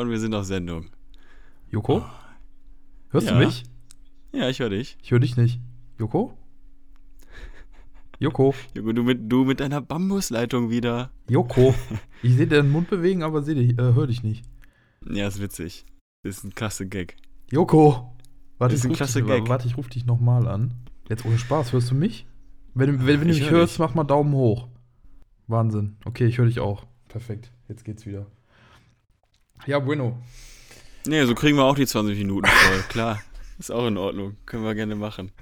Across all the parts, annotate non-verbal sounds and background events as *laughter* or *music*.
und wir sind auf Sendung. Joko? Hörst Ja. du mich? Ja, ich höre dich. Ich höre dich nicht. Joko? Joko? Junge, du mit, du mit deiner Bambusleitung wieder. Joko? *laughs* Ich sehe deinen Mund bewegen, aber seh dich, äh, hör dich nicht. Ja, ist witzig. Das ist ein klasse Gag. Joko! Warte, Ist ich ein klasse dich, Gag. warte, ich ruf dich nochmal an. Jetzt ohne Spaß, hörst du mich? Wenn, wenn, wenn du Ich mich hör hörst, dich. mach mal Daumen hoch. Wahnsinn. Okay, ich höre dich auch. Perfekt. Jetzt geht's wieder. Ja, bueno. Nee, so kriegen wir auch die 20 Minuten voll. *laughs* Klar. Ist auch in Ordnung. Können wir gerne machen.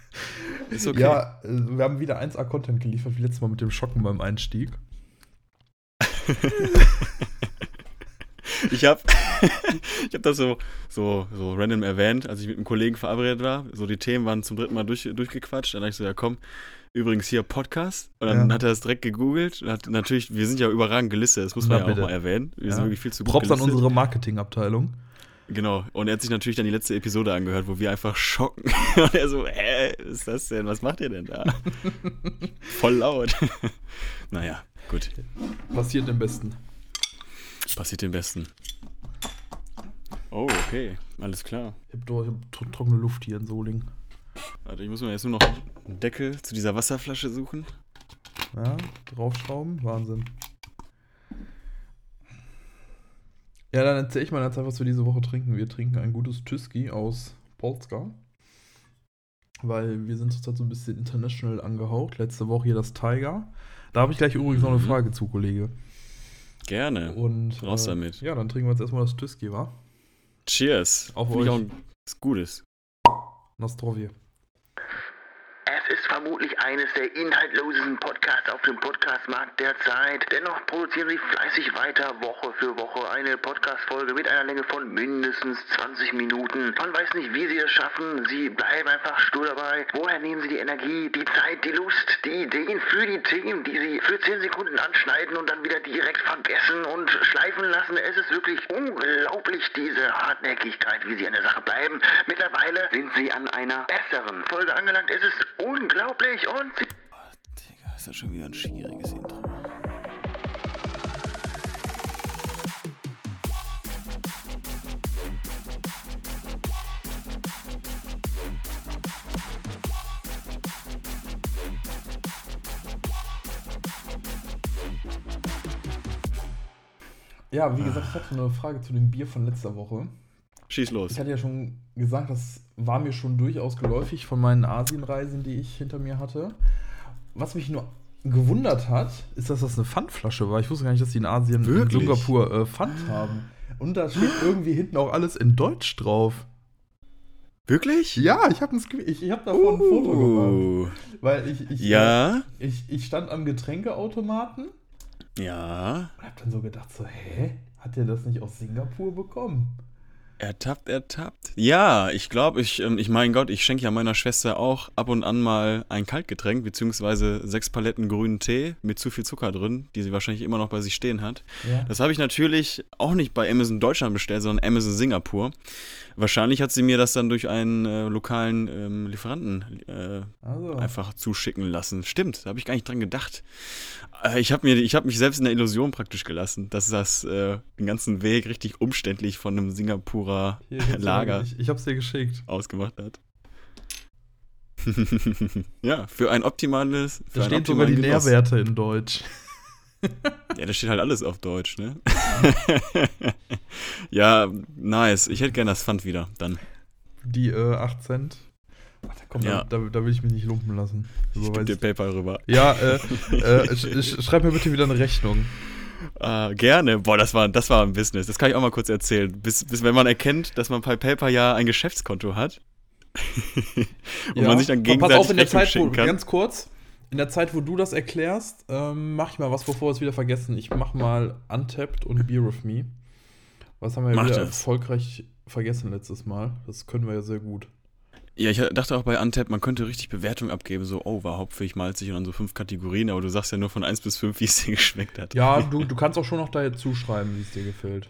Ist okay. Ja, äh, wir haben wieder 1A-Content geliefert, wie letztes Mal mit dem Schocken beim Einstieg. *laughs* Ich habe *laughs* ich hab das so, so, so random erwähnt, als ich mit einem Kollegen verabredet war. So die Themen waren zum dritten Mal durch, durchgequatscht. Dann dachte ich so, ja komm, übrigens hier Podcast. Und dann Ja. hat er das direkt gegoogelt. Und hat, natürlich, wir sind ja überragend gelistet, das muss man Na, ja auch mal erwähnen. Wir Ja. sind wirklich viel zu Props an unsere Marketingabteilung. Genau. Und er hat sich natürlich dann die letzte Episode angehört, wo wir einfach schocken. *laughs* Und er so, hä, was ist das denn? Was macht ihr denn da? *laughs* Voll laut. naja, gut. Passiert im Besten. Passiert dem Besten. Oh, okay. Alles klar. Ich habe hab tro- trockene Luft hier in Solingen. Warte, ich muss mir jetzt nur noch einen Deckel zu dieser Wasserflasche suchen. Ja, draufschrauben, Wahnsinn. Ja, dann erzähl ich mal einfach, was wir diese Woche trinken. Wir trinken ein gutes Tüski aus Polska. Weil wir sind zurzeit so ein bisschen international angehaucht. Letzte Woche hier das Tiger. Da habe ich gleich übrigens noch eine Mhm. Frage zu, Kollege. Gerne. Und, Raus äh, damit. Ja, dann trinken wir jetzt erstmal das Tüski, wa? Cheers. Auf Finde ich euch. auch ein was Gutes. Nostrovje. Es ist vermutlich eines der inhaltlosesten Podcasts auf dem Podcastmarkt derzeit. Dennoch produzieren sie fleißig weiter, Woche für Woche, eine Podcast-Folge mit einer Länge von mindestens 20 Minuten. Man weiß nicht, wie sie es schaffen. Sie bleiben einfach stur dabei. Woher nehmen sie die Energie, die Zeit, die Lust, die Ideen für die Themen, die sie für 10 Sekunden anschneiden und dann wieder direkt vergessen und schleifen lassen? Es ist wirklich unglaublich, diese Hartnäckigkeit, wie sie an der Sache bleiben. Mittlerweile sind sie an einer besseren Folge angelangt. Es ist unglaublich und sie Digga, ist das schon wieder ein schwieriges Intro. Ja, wie gesagt, ich hatte eine Frage zu dem Bier von letzter Woche. Schieß los. Ich hatte ja schon gesagt, das war mir schon durchaus geläufig von meinen Asienreisen, die ich hinter mir hatte. Was mich nur gewundert hat, ist, dass das eine Pfandflasche war. Ich wusste gar nicht, dass die in Asien, in Wirklich? Singapur, äh, Pfand haben. Und da steht irgendwie hinten auch alles in Deutsch drauf. Wirklich? Ja, ich habe ich, ich hab davon ein Foto gemacht. Uh, Weil ich, ich, ja, ich, ich stand am Getränkeautomaten ja. und hab dann so gedacht, so, hä? Hat der das nicht aus Singapur bekommen? Ertappt, ertappt. Ja, ich glaube, ich, ähm, ich mein Gott, ich schenke ja meiner Schwester auch ab und an mal ein Kaltgetränk, beziehungsweise sechs Paletten grünen Tee mit zu viel Zucker drin, die sie wahrscheinlich immer noch bei sich stehen hat. Ja. Das habe ich natürlich auch nicht bei Amazon Deutschland bestellt, sondern Amazon Singapur. Wahrscheinlich hat sie mir das dann durch einen äh, lokalen ähm, Lieferanten äh, Also. einfach zuschicken lassen. Stimmt, da habe ich gar nicht dran gedacht. Äh, ich habe habe mich selbst in der Illusion praktisch gelassen, dass das äh, den ganzen Weg richtig umständlich von einem Singapurer Hier, ich hab's dir- Lager Ich, ich hab's dir geschickt. ausgemacht hat. *laughs* ja, für ein optimales. Für Da stehen sogar die Genuss. Nährwerte in Deutsch. *laughs* Ja, da steht halt alles auf Deutsch, ne? *laughs* ja, nice. Ich hätte gerne das Pfand wieder, dann. Die äh, 8 Cent. Warte, komm, Ja. da, da, da will ich mich nicht lumpen lassen. Ich gebe dir PayPal rüber. ja, äh, äh, sch, sch, schreib mir bitte wieder eine Rechnung. Äh, gerne. Boah, das war, das war ein Business. Das kann ich auch mal kurz erzählen. Bis, bis wenn man erkennt, dass man bei PayPal ja ein Geschäftskonto hat. *laughs* und man sich dann Pass gegenseitig auf, in der Zeit, wo, kann. ganz kurz, in der Zeit, wo du das erklärst, ähm, mach ich mal was, bevor wir es wieder vergessen. Ich mach mal Untapped und Beer with Me. Was haben wir Mach wieder das. erfolgreich vergessen letztes Mal? Das können wir ja sehr gut. Ja, ich dachte auch bei Untap, man könnte richtig Bewertung abgeben, so, oh, war hopfig, malzig und dann so fünf Kategorien, aber du sagst ja nur von 1 bis 5, wie es dir *laughs* geschmeckt hat. Ja, du, du kannst auch schon noch da jetzt zuschreiben, wie es dir gefällt.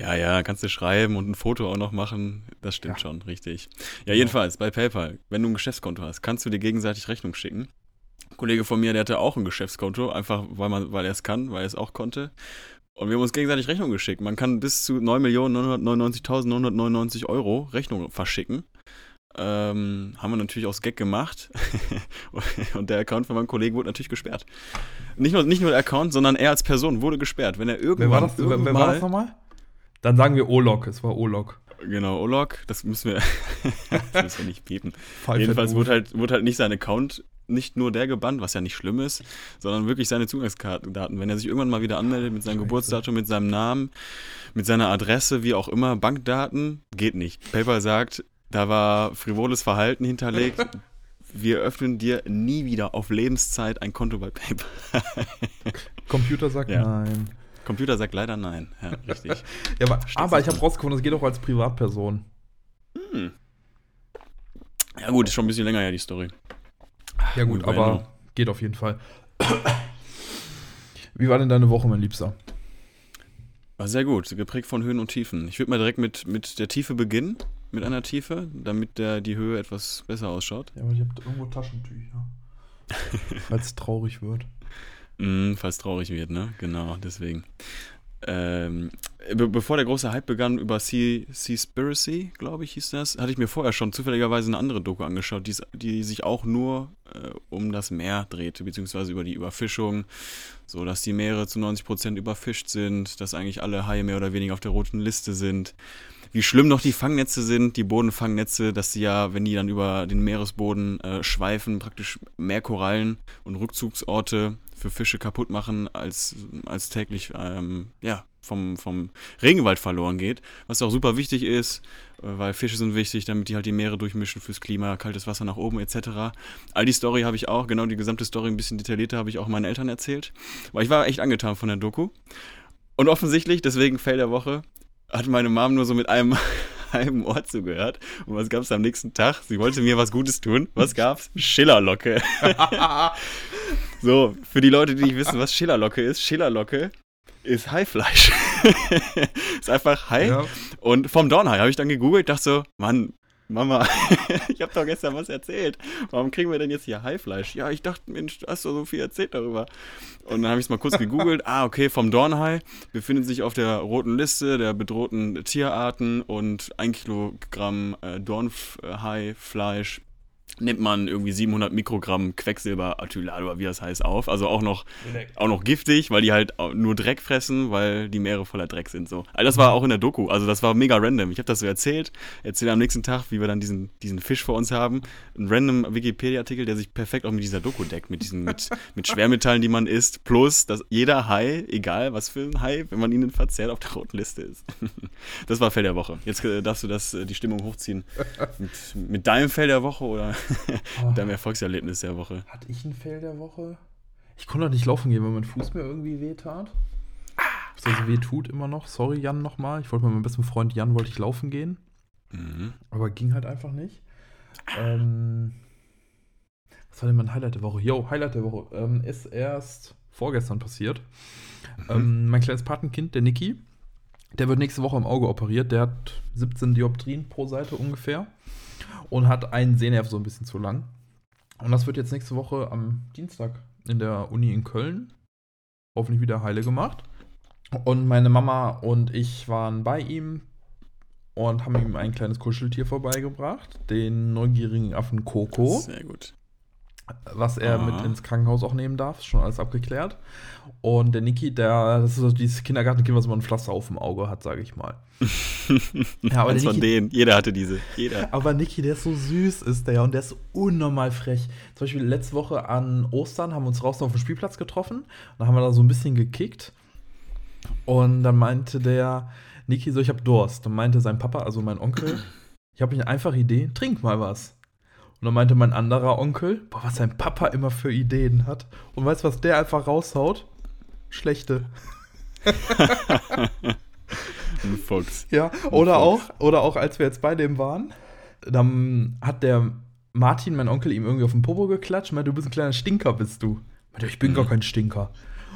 Ja, ja, kannst du schreiben und ein Foto auch noch machen. Das stimmt Ja. schon, richtig. Ja, jedenfalls, bei PayPal, wenn du ein Geschäftskonto hast, kannst du dir gegenseitig Rechnung schicken. Ein Kollege von mir, der hatte auch ein Geschäftskonto, einfach weil, man, weil er es kann, weil er es auch konnte. Und wir haben uns gegenseitig Rechnung geschickt. Man kann bis zu 9.999.999 Euro Rechnung verschicken. Ähm, haben wir natürlich aus Gag gemacht. *laughs* und der Account von meinem Kollegen wurde natürlich gesperrt. Nicht nur, nicht nur der Account, sondern er als Person wurde gesperrt. Wenn er irgendwann. Wer war das, wer, wer war das mal- nochmal? Dann sagen wir Olok, es war Olok. Genau, Olok, das müssen wir, *laughs* das müssen wir nicht piepen. Jedenfalls wurde halt, wurde halt nicht sein Account, nicht nur der gebannt, was ja nicht schlimm ist, sondern wirklich seine Zugangsdaten. Wenn er sich irgendwann mal wieder anmeldet mit seinem Scheiße. Geburtsdatum, mit seinem Namen, mit seiner Adresse, wie auch immer, Bankdaten, geht nicht. PayPal sagt, da war frivoles Verhalten hinterlegt. Wir öffnen dir nie wieder auf Lebenszeit ein Konto bei PayPal. *laughs* Computer sagt Ja. nein. Computer sagt leider nein. Ja, richtig. *laughs* Ja, aber, aber ich habe rausgefunden, das geht auch als Privatperson. Hm. Ja gut, ist schon ein bisschen länger ja die Story. Ja gut, Erinnerung. aber geht auf jeden Fall. Wie war denn deine Woche, mein Liebster? War sehr gut, geprägt von Höhen und Tiefen. Ich würde mal direkt mit, mit der Tiefe beginnen, mit einer Tiefe, damit der, die Höhe etwas besser ausschaut. Ja, aber ich habe irgendwo Taschentücher. *laughs* Falls es traurig wird. Mm, falls traurig wird, ne? Genau, deswegen. Ähm, be bevor der große Hype begann über Sea- Seaspiracy, glaube ich, hieß das, hatte ich mir vorher schon zufälligerweise eine andere Doku angeschaut, die, die sich auch nur äh, um das Meer drehte, beziehungsweise über die Überfischung, so dass die Meere zu 90% überfischt sind, dass eigentlich alle Haie mehr oder weniger auf der roten Liste sind. Wie schlimm noch die Fangnetze sind, die Bodenfangnetze, dass sie ja, wenn die dann über den Meeresboden äh, schweifen, praktisch mehr Korallen und Rückzugsorte für Fische kaputt machen, als, als täglich ähm, ja, vom, vom Regenwald verloren geht. Was auch super wichtig ist, äh, weil Fische sind wichtig, damit die halt die Meere durchmischen fürs Klima, kaltes Wasser nach oben etc. All die Story habe ich auch, genau die gesamte Story ein bisschen detaillierter habe ich auch meinen Eltern erzählt. Weil ich war echt angetan von der Doku. Und offensichtlich, deswegen Fail der Woche, hat meine Mom nur so mit einem *laughs* halben Ohr zugehört. Und was gab es am nächsten Tag? Sie wollte mir was Gutes tun. Was gab's? Schillerlocke. *laughs* *laughs* so, für die Leute, die nicht wissen, was Schillerlocke ist, Schillerlocke ist Haifleisch. *laughs* ist einfach Hai. Ja. Und vom Dornhai habe ich dann gegoogelt, dachte so, Mann, Mama, *laughs* ich habe doch gestern was erzählt. Warum kriegen wir denn jetzt hier Haifleisch? Ja, ich dachte, Mensch, du hast doch so viel erzählt darüber. Und dann habe ich es mal kurz gegoogelt. Ah, okay, vom Dornhai befindet sich auf der roten Liste der bedrohten Tierarten und ein Kilogramm äh, Dornhaifleisch nimmt man irgendwie 700 Mikrogramm Quecksilberatylat oder wie das heißt auf. Also auch noch, auch noch giftig, weil die halt nur Dreck fressen, weil die Meere voller Dreck sind. So. Also das war auch in der Doku. Also das war mega random. Ich habe das so erzählt, erzähle am nächsten Tag, wie wir dann diesen, diesen Fisch vor uns haben. Ein random Wikipedia-Artikel, der sich perfekt auch mit dieser Doku deckt, mit diesen, mit, *laughs* mit Schwermetallen, die man isst, plus, dass jeder Hai, egal was für ein Hai, wenn man ihn verzehrt, auf der roten Liste ist. *laughs* Das war Fell der Woche. Jetzt äh, darfst du das, äh, die Stimmung hochziehen. Mit, mit deinem Fell der Woche oder Oh, deinem Erfolgserlebnis der Woche. hatte ich einen Fail der Woche? Ich konnte doch nicht laufen gehen, weil mein Fuß mir irgendwie wehtat. Also weh tut immer noch. Sorry, Jan, nochmal. Ich wollte mit meinem besten Freund Jan wollte ich laufen gehen. Mhm. Aber ging halt einfach nicht. Ähm, was war denn mein Highlight der Woche? Yo, Highlight der Woche. Ähm, ist erst vorgestern passiert. Ähm, mein kleines Patenkind, der Niki, der wird nächste Woche im Auge operiert. Der hat 17 Dioptrien pro Seite ungefähr. Und hat einen Sehnerv so ein bisschen zu lang. Und das wird jetzt nächste Woche am Dienstag in der Uni in Köln hoffentlich wieder heile gemacht. Und meine Mama und ich waren bei ihm und haben ihm ein kleines Kuscheltier vorbeigebracht, den neugierigen Affen Coco, Sehr gut. Was er Aha. mit ins Krankenhaus auch nehmen darf, ist schon alles abgeklärt. Und der Niki, der, das ist so dieses Kindergartenkind, was immer ein Pflaster auf dem Auge hat, sage ich mal. *laughs* Ja, aber Eins von denen. Jeder hatte diese. Jeder. aber Niki, der ist so süß, ist der und der ist unnormal frech. Zum Beispiel letzte Woche an Ostern haben wir uns draußen auf dem Spielplatz getroffen. Und dann haben wir da so ein bisschen gekickt. Und dann meinte der Niki so, ich habe Durst. Dann meinte sein Papa, also mein Onkel, ich habe eine einfache Idee, trink mal was. Und dann meinte mein anderer Onkel, boah, was sein Papa immer für Ideen hat. Und weißt du, was der einfach raushaut? Schlechte. *laughs* Ein Fuchs. Ja, oder auch, Fuchs. oder auch, als wir jetzt bei dem waren, dann hat der Martin, mein Onkel, ihm irgendwie auf den Popo geklatscht, meinte, du bist ein kleiner Stinker, bist du. Meinte, ich bin gar kein Stinker.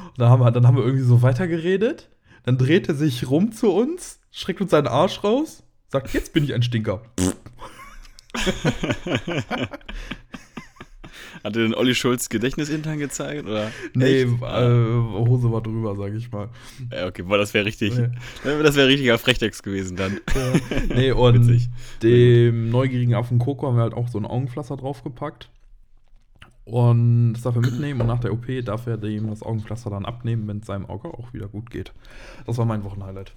Und dann haben, wir, dann haben wir irgendwie so weitergeredet. Dann dreht er sich rum zu uns, schreckt uns seinen Arsch raus, sagt, jetzt bin ich ein Stinker. *laughs* Hat dir denn Olli Schulz Gedächtnisintern gezeigt? Oder? Nee, äh, Ah. Hose war drüber, sag ich mal. Ja, okay, boah, das wäre richtig. Nee. Das wäre richtiger Frechtex gewesen dann. Ja. Nee, *laughs* und Witzig. dem neugierigen Affen Coco haben wir halt auch so ein Augenpflaster draufgepackt. Und das darf er mitnehmen und nach der OP darf er dem das Augenpflaster dann abnehmen, wenn es seinem Auge auch wieder gut geht. Das war mein Wochenhighlight.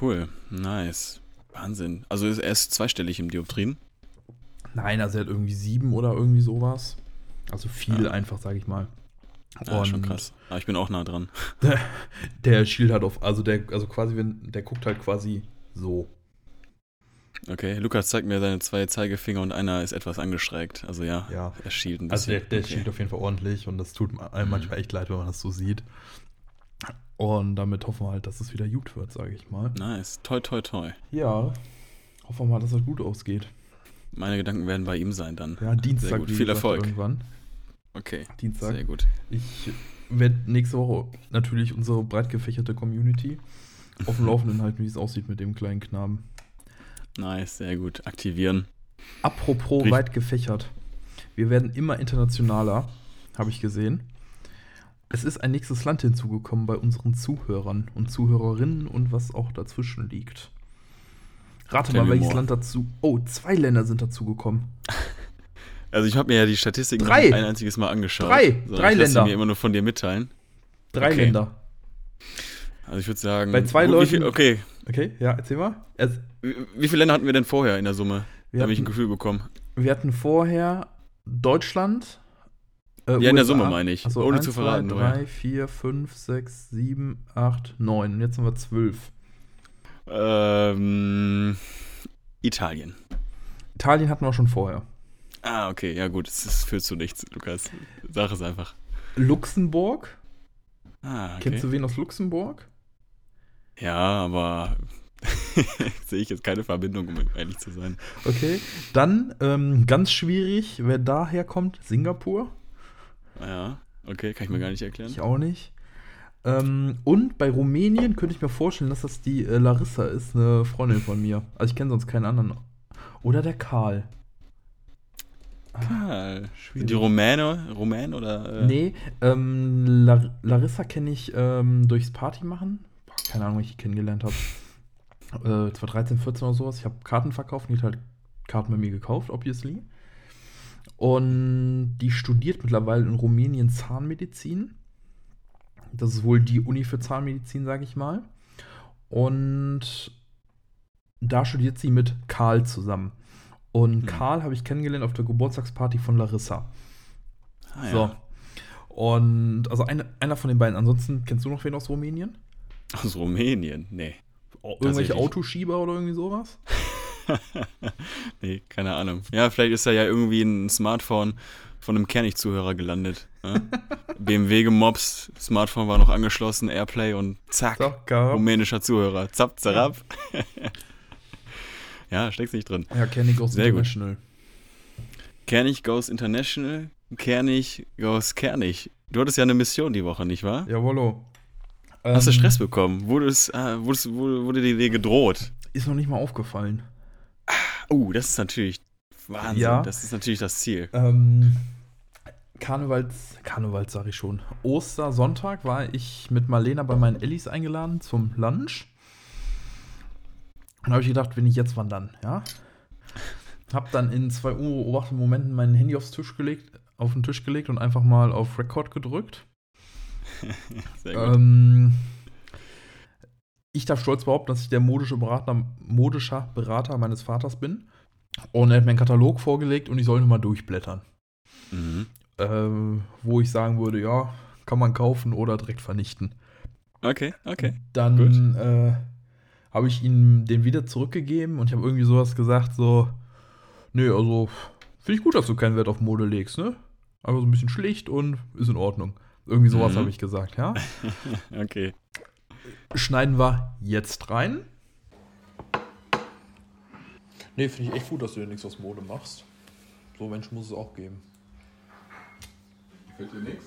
Cool, nice. Wahnsinn. Also ist er ist zweistellig im Dioptrien. Nein, also er hat irgendwie sieben oder irgendwie sowas. Also viel Ja. einfach, sag ich mal. Ja, schon krass. Aber ich bin auch nah dran. *laughs* Der schielt halt auf, also der, also quasi, wenn, der guckt halt quasi so. Okay, Lukas zeigt mir seine zwei Zeigefinger und einer ist etwas angeschrägt. Also ja, Ja. er schielt ein Also bisschen. der, der okay. schielt auf jeden Fall ordentlich und das tut einem Mhm. manchmal echt leid, wenn man das so sieht. Und damit hoffen wir halt, dass es wieder gut wird, sage ich mal. Nice. Toi, toi, toi. Ja, hoffen wir mal, dass es gut ausgeht. Meine Gedanken werden bei ihm sein dann. Ja, Dienstag, Sehr gut. wie Viel Erfolg. irgendwann. Okay, Dienstag. sehr gut. Ich werde nächste Woche natürlich unsere breit gefächerte Community auf dem *laughs* Laufenden halten, wie es aussieht mit dem kleinen Knaben. Nice, sehr gut. Aktivieren. Apropos Richt- weit gefächert. Wir werden immer internationaler, habe ich gesehen. Es ist ein nächstes Land hinzugekommen bei unseren Zuhörern und Zuhörerinnen und was auch dazwischen liegt. Rate Tell mal, welches more. Land dazu. Oh, zwei Länder sind dazugekommen. *laughs* Also ich habe mir ja die Statistiken Drei. ein einziges Mal angeschaut. Drei. sondern Drei ich Länder. mir immer nur von dir mitteilen. Drei Okay. Länder. Also ich würde sagen. Bei zwei Leuten- viel, okay. Okay, ja, erzähl mal. Es, Wie, wie viele Länder hatten wir denn vorher in der Summe? wir, Da habe ich ein Gefühl bekommen. wir hatten vorher Deutschland. Äh, Ja, in der USA. Summe meine ich. Achso, Ohne eins, zu verraten, Zwei, woher. drei, vier, fünf, sechs, sieben, acht, neun. Und jetzt haben wir zwölf. Ähm, Italien. Italien hatten wir schon vorher. Ah, okay, ja gut, das, das führt zu nichts, Lukas. Sag es einfach. Luxemburg. Ah, okay. Kennst du wen aus Luxemburg? Ja, aber *laughs* sehe ich jetzt keine Verbindung, um ehrlich zu sein. Okay. Dann ähm, ganz schwierig, wer daher kommt, Singapur. Ja, okay, kann ich mir gar nicht erklären. Ich auch nicht. Ähm, und bei Rumänien könnte ich mir vorstellen, dass das die äh, Larissa ist, eine Freundin von mir. Also ich kenne sonst keinen anderen. Oder der Karl. Karl. Schwierig. Sind die Rumäne, Rumänen oder? Äh, Nee, ähm, Lar Larissa kenne ich ähm, durchs Party machen. Boah, keine Ahnung, wie ich die kennengelernt habe. Äh, 2013, 14 oder sowas. Ich habe Karten verkauft und die hat halt Karten bei mir gekauft, obviously. Und die studiert mittlerweile in Rumänien Zahnmedizin. Das ist wohl die Uni für Zahnmedizin, sage ich mal. Und da studiert sie mit Karl zusammen. Und Hm. Karl habe ich kennengelernt auf der Geburtstagsparty von Larissa. Ah, ja. So. Und also eine, einer von den beiden. Ansonsten kennst du noch wen aus Rumänien? Aus Rumänien? Nee. Irgendwelche Tatsächlich. Autoschieber oder irgendwie sowas? *laughs* *laughs* nee, keine Ahnung. Ja, vielleicht ist da ja irgendwie ein Smartphone von einem Kernig-Zuhörer gelandet. Ne? *laughs* BMW gemobst, Smartphone war noch angeschlossen, Airplay und zack, Karl. rumänischer Zuhörer. Zapp, zerab. ja, *laughs* steckst nicht drin. Ja, Kenny Goes Sehr gut. International. Kernig goes international, Kernig goes Kernig. Du hattest ja eine Mission die Woche, nicht wahr? Jawollo. Hast du Ähm, Stress bekommen? Wurde, es, äh, wurde, es, wurde, wurde dir gedroht? Ist noch nicht mal aufgefallen. Uh, das ist natürlich Wahnsinn. Ja. Das ist natürlich das Ziel. Ähm, Karnevals, Karnevals sage ich schon. Ostersonntag war ich mit Marlena bei meinen Ellis eingeladen zum Lunch. Und habe ich gedacht, wenn ich jetzt, wann dann, ja? Hab dann in zwei unbeobachteten Momenten mein Handy aufs Tisch gelegt, auf den Tisch gelegt und einfach mal auf Record gedrückt. *laughs* Sehr gut. Ähm, ich darf stolz behaupten, dass ich der modische Berater, modischer Berater meines Vaters bin. Und er hat mir einen Katalog vorgelegt und ich soll nur mal durchblättern. Mhm. Ähm, wo ich sagen würde, ja, kann man kaufen oder direkt vernichten. Okay, okay. Dann äh, habe ich ihm den wieder zurückgegeben und ich habe irgendwie sowas gesagt, so, nö, also finde ich gut, dass du keinen Wert auf Mode legst, ne? Einfach so ein bisschen schlicht und ist in Ordnung. Irgendwie sowas Mhm. habe ich gesagt, ja. *laughs* Okay. Schneiden wir jetzt rein. Nee, finde ich echt gut, dass du dir nichts aus Mode machst. So Mensch muss es auch geben. Gefällt dir nichts?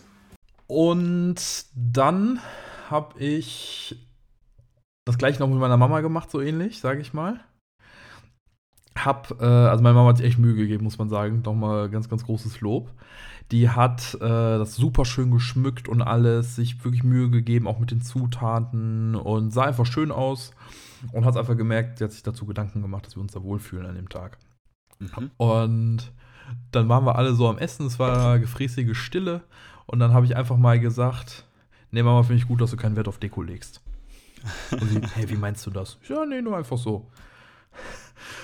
Und dann habe ich das gleiche noch mit meiner Mama gemacht, so ähnlich, sage ich mal. hab, äh, also meine Mama hat sich echt Mühe gegeben, muss man sagen. Nochmal ganz, ganz großes Lob. Die hat äh, das super schön geschmückt und alles, sich wirklich Mühe gegeben, auch mit den Zutaten und sah einfach schön aus und hat einfach gemerkt, sie hat sich dazu Gedanken gemacht, dass wir uns da wohlfühlen an dem Tag. Mhm. Und dann waren wir alle so am Essen, es war gefräßige Stille und dann habe ich einfach mal gesagt, nee Mama, finde ich gut, dass du keinen Wert auf Deko legst. Und sie, hey, wie meinst du das? Ja, nee, nur einfach so.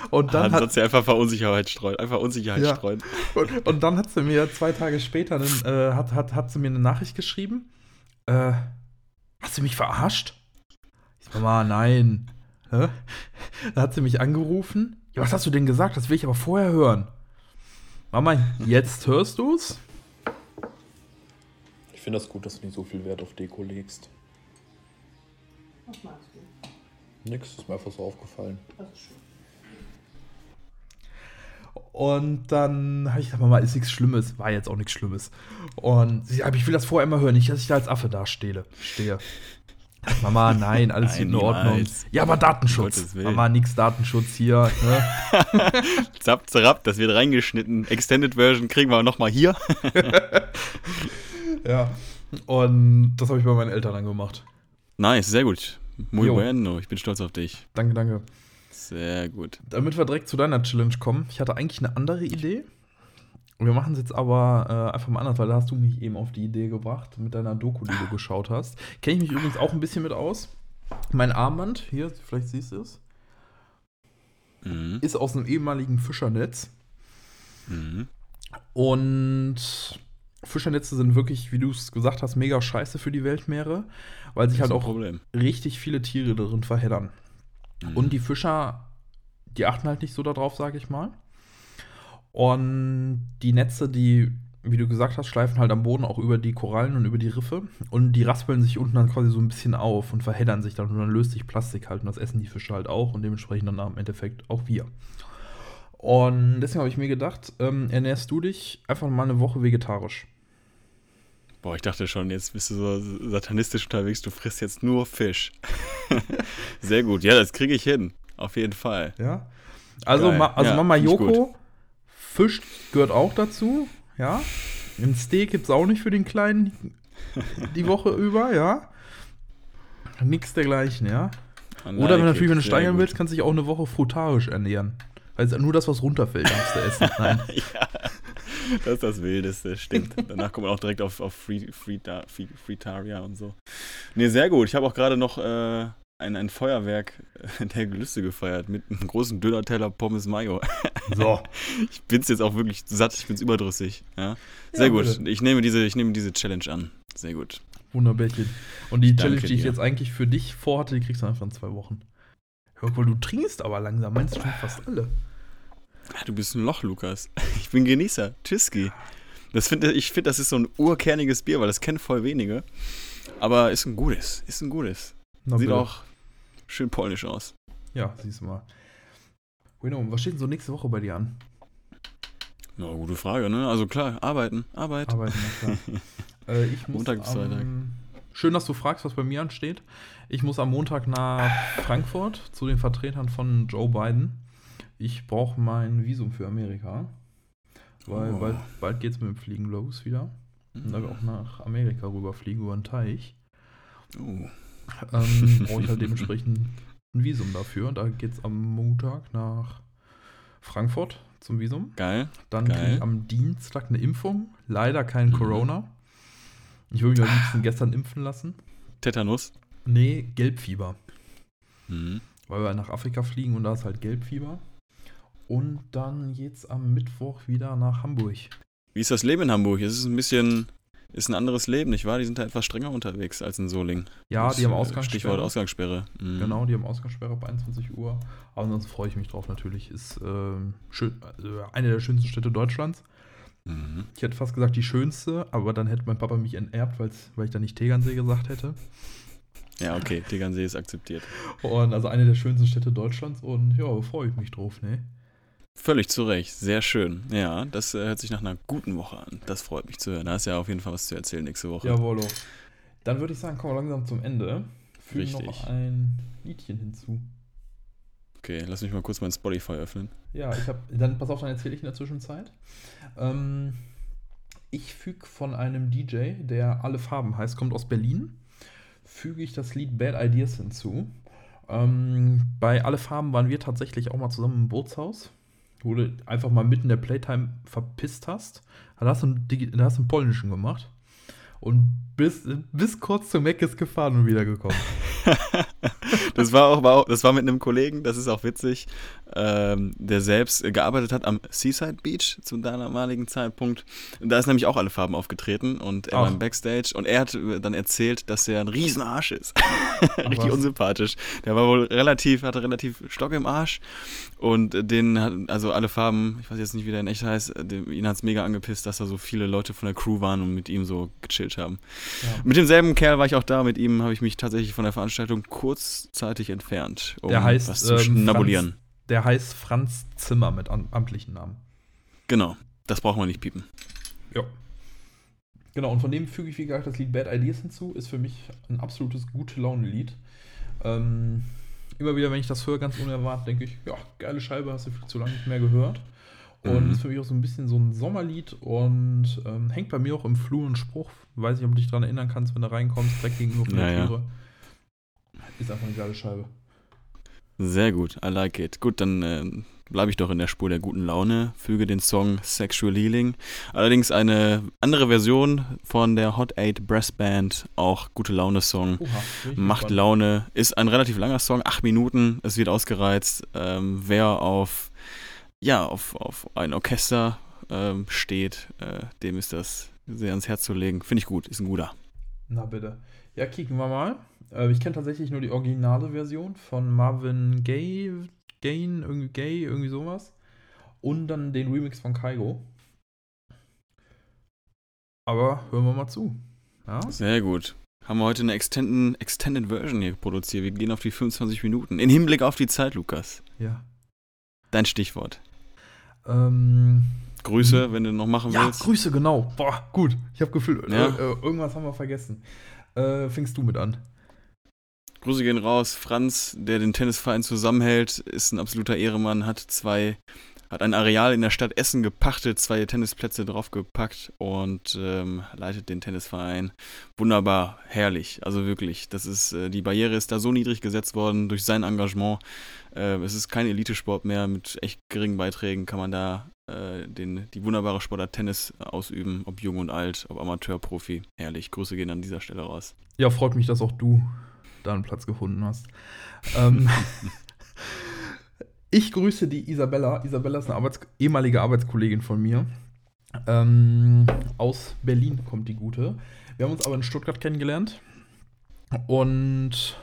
Und dann Dann hat, ja einfach Verunsicherheit streuen. Einfach Unsicherheit Ja. streuen. Und, und dann hat sie mir zwei Tage später einen, äh, hat, hat, hat sie mir eine Nachricht geschrieben. Äh, hast du mich verarscht? Ich sag mal, nein. Hä? Dann hat sie mich angerufen. Ja, was hast du denn gesagt? Das will ich aber vorher hören. Mama, jetzt hörst du's? Ich finde das gut, dass du nicht so viel Wert auf Deko legst. Was meinst du? Nix, ist mir einfach so aufgefallen. Das ist schön. Und dann habe ich gesagt, Mama, ist nichts Schlimmes. War jetzt auch nichts Schlimmes. Und sie sagt, ich will das vorher immer hören, nicht, dass ich da als Affe dastehe. Stehe. Mama, *laughs* nein, alles Nein, in Ordnung. niemals. Ja, aber Datenschutz. Mama, nix Datenschutz hier. Ne? *laughs* Zap, zap, das wird reingeschnitten. Extended Version kriegen wir nochmal hier. *laughs* Ja. Und das habe ich bei meinen Eltern dann gemacht. Nice, sehr gut. Muy Jo. bueno. Ich bin stolz auf dich. Danke, danke. Sehr gut. Damit wir direkt zu deiner Challenge kommen. Ich hatte eigentlich eine andere Idee. Wir machen es jetzt aber äh, einfach mal anders, weil da hast du mich eben auf die Idee gebracht mit deiner Doku, die du geschaut hast. Kenne ich mich übrigens auch ein bisschen mit aus. Mein Armband, hier, vielleicht siehst du es, Mhm. ist aus einem ehemaligen Fischernetz. Mhm. Und Fischernetze sind wirklich, wie du es gesagt hast, mega scheiße für die Weltmeere, weil sich halt auch Problem. richtig viele Tiere darin verheddern. Mhm. Und die Fischer, die achten halt nicht so darauf, sage ich mal. Und die Netze, die, wie du gesagt hast, schleifen halt am Boden auch über die Korallen und über die Riffe. Und die raspeln sich unten dann quasi so ein bisschen auf und verheddern sich dann. Und dann löst sich Plastik halt. Und das essen die Fische halt auch. Und dementsprechend dann im Endeffekt auch wir. Und deswegen habe ich mir gedacht, ähm, ernährst du dich einfach mal eine Woche vegetarisch. Boah, ich dachte schon, jetzt bist du so satanistisch unterwegs, du frisst jetzt nur Fisch. *laughs* Sehr gut, ja, das kriege ich hin. Auf jeden Fall. Ja. Also, Geil. Also Ja, Mama Joko, Fisch gehört auch dazu, ja. Ein Steak gibt es auch nicht für den Kleinen die Woche *laughs* über, ja. Nix dergleichen, ja. Oder wenn du natürlich, wenn du steigern willst, kannst du dich auch eine Woche frutarisch ernähren. Weil es nur das, was runterfällt, darfst du essen. *laughs* Nein. ja, *laughs* das ist das Wildeste, stimmt. *laughs* Danach kommt man auch direkt auf, auf Free, Free, Free, Freetaria und so. Nee, sehr gut. Ich habe auch gerade noch äh, ein, ein Feuerwerk *laughs* der Gelüste gefeiert mit einem großen Döner-Teller Pommes Mayo. So. Ich bin's jetzt auch wirklich satt, ich bin's überdrüssig. Ja? Sehr gut. bitte. Ich nehme, diese, ich nehme diese Challenge an. Sehr gut. Wunderbärchen. Und die Danke Challenge, die ich dir. jetzt eigentlich für dich vorhatte, die kriegst du einfach in zwei Wochen. Hör mal, du trinkst aber langsam. Meinst du schon fast alle? Du bist ein Loch, Lukas. *laughs* Ich bin Genießer. Tschüsski. Das find, ich finde, das ist so ein urkerniges Bier, weil das kennen voll wenige. Aber ist ein gutes. Ist ein gutes. Na, Sieht bitte. auch schön polnisch aus. Ja, siehst du mal. Bueno, was steht denn so nächste Woche bei dir an? Na, gute Frage, ne? Also klar, arbeiten, Arbeit. Arbeiten, klar. *laughs* äh, ich muss Montag bis Freitag. Schön, dass du fragst, was bei mir ansteht. Ich muss am Montag nach Frankfurt zu den Vertretern von Joe Biden. Ich brauche mein Visum für Amerika. Weil Oh. bald, bald geht es mit dem Fliegen los wieder. Und da wir auch nach Amerika rüberfliegen über den Teich, Oh. ähm, *laughs* brauche ich halt dementsprechend ein Visum dafür. Da geht es am Montag nach Frankfurt zum Visum. Geil. Dann kriege ich am Dienstag eine Impfung. Leider kein Mhm. Corona. Ich würde mich am liebsten gestern impfen lassen. Tetanus. Nee, Gelbfieber. Mhm. Weil wir nach Afrika fliegen und da ist halt Gelbfieber. Und dann geht's am Mittwoch wieder nach Hamburg. Wie ist das Leben in Hamburg? Es ist ein bisschen, ist ein anderes Leben, nicht wahr? Die sind da etwas strenger unterwegs als in Solingen. Ja, Das, die haben Ausgangssperre. Stichwort Ausgangssperre. Mhm. Genau, die haben Ausgangssperre ab 21 Uhr. Aber ansonsten freue ich mich drauf natürlich. Ist ähm, schön, also eine der schönsten Städte Deutschlands. Mhm. Ich hätte fast gesagt die schönste, aber dann hätte mein Papa mich enterbt, weil ich da nicht Tegernsee gesagt hätte. Ja, okay, Tegernsee ist akzeptiert. Und also eine der schönsten Städte Deutschlands und ja, freue ich mich drauf, ne? Völlig zu Recht, sehr schön. Ja, das äh, hört sich nach einer guten Woche an. Das freut mich zu hören. Da hast ja auf jeden Fall was zu erzählen nächste Woche. Jawollo. Dann würde ich sagen, kommen wir langsam zum Ende. Fügen Richtig. noch ein Liedchen hinzu. Okay, lass mich mal kurz mein Spotify öffnen. Ja, ich habe. Dann pass auf, dann erzähle ich in der Zwischenzeit. Ähm, ich füge von einem DJ, der alle Farben heißt, kommt aus Berlin, füge ich das Lied Bad Ideas hinzu. Ähm, bei Alle Farben waren wir tatsächlich auch mal zusammen im Bootshaus, wo du einfach mal mitten in der Playtime verpisst hast. Da hast du einen, da hast du einen polnischen gemacht. Und bis, bis kurz zu Meckes gefahren und wiedergekommen. *laughs* Das war auch, war auch, das war mit einem Kollegen, das ist auch witzig, ähm, der selbst gearbeitet hat am Seaside Beach zu damaligen Zeitpunkt. Da ist nämlich auch alle Farben aufgetreten und er war Ach. im Backstage und er hat äh, dann erzählt, dass er ein Riesenarsch ist. *laughs* Richtig unsympathisch. Der war wohl relativ, hatte relativ Stock im Arsch und den hat, also alle Farben, ich weiß jetzt nicht, wie der in echt heißt, dem, ihn hat es mega angepisst, dass da so viele Leute von der Crew waren und mit ihm so gechillt haben. Ja. Mit demselben Kerl war ich auch da, mit ihm habe ich mich tatsächlich von der Veranstaltung kurzzeitig entfernt, um Der heißt, was zu ähm, schnabulieren. Der heißt Franz Zimmer mit am amtlichen Namen. Genau, das braucht man nicht piepen. Ja. Genau, und von dem füge ich, wie gesagt, das Lied Bad Ideas hinzu. Ist für mich ein absolutes gute Laune-Lied. Ähm, immer wieder, wenn ich das höre, ganz unerwartet, denke ich, ja, geile Scheibe, hast du viel zu lange nicht mehr gehört. Und Mhm. ist für mich auch so ein bisschen so ein Sommerlied und ähm, hängt bei mir auch im Flur ein Spruch. Weiß nicht, ob du dich daran erinnern kannst, wenn du reinkommst, direkt gegenüber von der Ja, ja. Türe. Ist einfach eine geile Scheibe. Sehr gut, I like it. Gut, dann äh, bleibe ich doch in der Spur der guten Laune, füge den Song Sexual Healing. Allerdings eine andere Version von der Hot 8 Brass Band, auch gute Laune-Song. Oha, bin ich Macht. Laune, ist ein relativ langer Song, acht Minuten, es wird ausgereizt. Ähm, wer auf, ja, auf, auf ein Orchester ähm, steht, äh, dem ist das sehr ans Herz zu legen. Finde ich gut, ist ein guter. Na bitte. Ja, kicken wir mal. Äh, ich kenne tatsächlich nur die originale Version von Marvin Gaye, Gain, irgendwie Gay, irgendwie sowas. Und dann den Remix von Kaigo. Aber hören wir mal zu. Ja? Sehr gut. Haben wir heute eine Extended, Extended Version hier produziert. Wir gehen auf die 25 Minuten. In Hinblick auf die Zeit, Lukas. Ja. Dein Stichwort. Ähm, Grüße, wenn du noch machen ja, willst. Grüße, genau. Boah, gut. Ich habe Gefühl, Ja. äh, äh, irgendwas haben wir vergessen. Äh, fängst du mit an? Grüße gehen raus. Franz, der den Tennisverein zusammenhält, ist ein absoluter Ehremann, hat zwei, hat ein Areal in der Stadt Essen gepachtet, zwei Tennisplätze draufgepackt und ähm, leitet den Tennisverein. Wunderbar, herrlich. Also wirklich, das ist, äh, die Barriere ist da so niedrig gesetzt worden durch sein Engagement. Äh, es ist kein Elitesport mehr. Mit echt geringen Beiträgen kann man da äh, den, die wunderbare Sportart Tennis ausüben, ob jung und alt, ob Amateur, Profi. Herrlich. Grüße gehen an dieser Stelle raus. Ja, freut mich, dass auch du da einen Platz gefunden hast. ähm, *laughs* ich grüße die Isabella. Isabella ist eine Arbeits ehemalige Arbeitskollegin von mir. Ähm, aus Berlin kommt die gute. Wir haben uns aber in Stuttgart kennengelernt. Und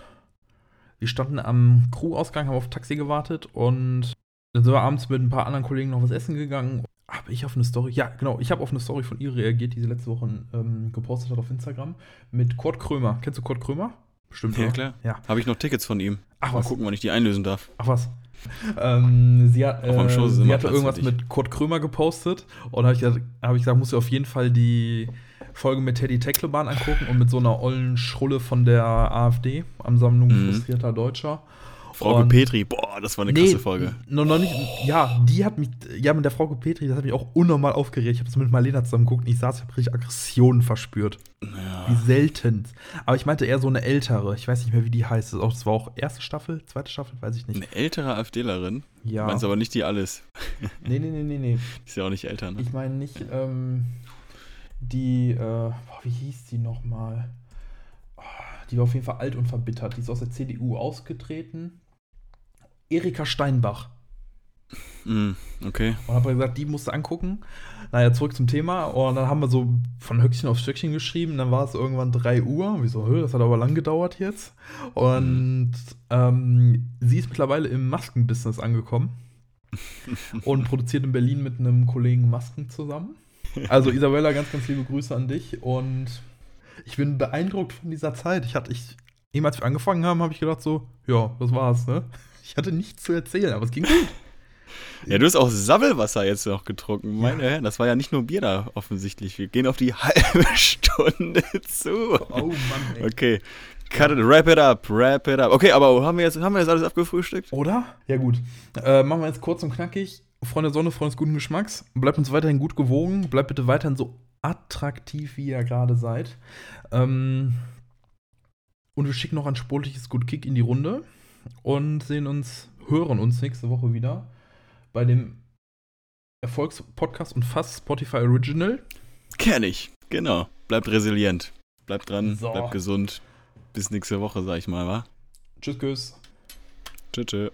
wir standen am Crew-Ausgang, haben auf Taxi gewartet und dann sind wir abends mit ein paar anderen Kollegen noch was essen gegangen. Habe ich auf eine Story, ja, genau, ich habe auf eine Story von ihr reagiert, die sie letzte Woche ähm, gepostet hat auf Instagram mit Kurt Krömer. Kennst du Kurt Krömer? Bestimmt. Ja, oder? klar. Ja. Habe ich noch Tickets von ihm. Ach Mal was. gucken, wann ich die einlösen darf. Ach was. Ähm, sie hat, äh, sie hatte irgendwas mit Kurt Krömer gepostet und habe ich, gesagt- hab ich gesagt, musst du auf jeden Fall die Folge mit Teddy Teckleban angucken und mit so einer ollen Schrulle von der AfD, Ansammlung Mhm. frustrierter Deutscher. Frau Petri, boah, das war eine krasse Folge. Noch, noch nicht, ja, die hat mich, ja, mit der Frau Petri, das hat mich auch unnormal aufgeregt. Ich habe das mit Marlena zusammen geguckt und ich saß, ich habe richtig Aggressionen verspürt. Ja. Wie selten. Aber ich meinte eher so eine ältere. Ich weiß nicht mehr, wie die heißt. Das, auch, das war auch erste Staffel, zweite Staffel, weiß ich nicht. Eine ältere AfDlerin. Ja. Meinst aber nicht die alles. *laughs* Nee, nee, nee, nee, nee. Ist ja auch nicht älter, ne? Ich meine nicht, ähm, die, äh, boah, wie hieß die nochmal? Oh, die war auf jeden Fall alt und verbittert. Die ist aus der CDU ausgetreten. Erika Steinbach. Mm, okay. Und habe gesagt, die musst du angucken. Naja, zurück zum Thema. Und dann haben wir so von Höchstchen auf Stöckchen geschrieben. Dann war es irgendwann 3 Uhr. Wieso, das hat aber lang gedauert jetzt. Und ähm, sie ist mittlerweile im Maskenbusiness angekommen. *laughs* und produziert in Berlin mit einem Kollegen Masken zusammen. Also Isabella, ganz, ganz liebe Grüße an dich. Und ich bin beeindruckt von dieser Zeit. Ich hatte, ich, eben als wir angefangen haben, habe ich gedacht so, ja, das war's, ne? Ich hatte nichts zu erzählen, aber es ging gut. Ja, du hast auch Sabbelwasser jetzt noch getrunken. Meine Herren, das war ja nicht nur Bier da offensichtlich. Wir gehen auf die *laughs* halbe Stunde zu. Oh Mann, ey. Okay. Cut it, wrap it up, wrap it up. Okay, aber haben wir jetzt, haben wir jetzt alles abgefrühstückt? Oder? Ja, gut. Äh, machen wir jetzt kurz und knackig. Freunde der Sonne, Freunde des guten Geschmacks. Bleibt uns weiterhin gut gewogen. Bleibt bitte weiterhin so attraktiv, wie ihr gerade seid. Ähm, und wir schicken noch ein sportliches Good Kick in die Runde und sehen uns, hören uns nächste Woche wieder bei dem Erfolgspodcast und fast Spotify Original. Kenn ich, genau. Bleibt resilient. Bleibt dran, So. bleibt gesund. Bis nächste Woche, sag ich mal, wa? Tschüss, tschüss. Tschüss, tschüss.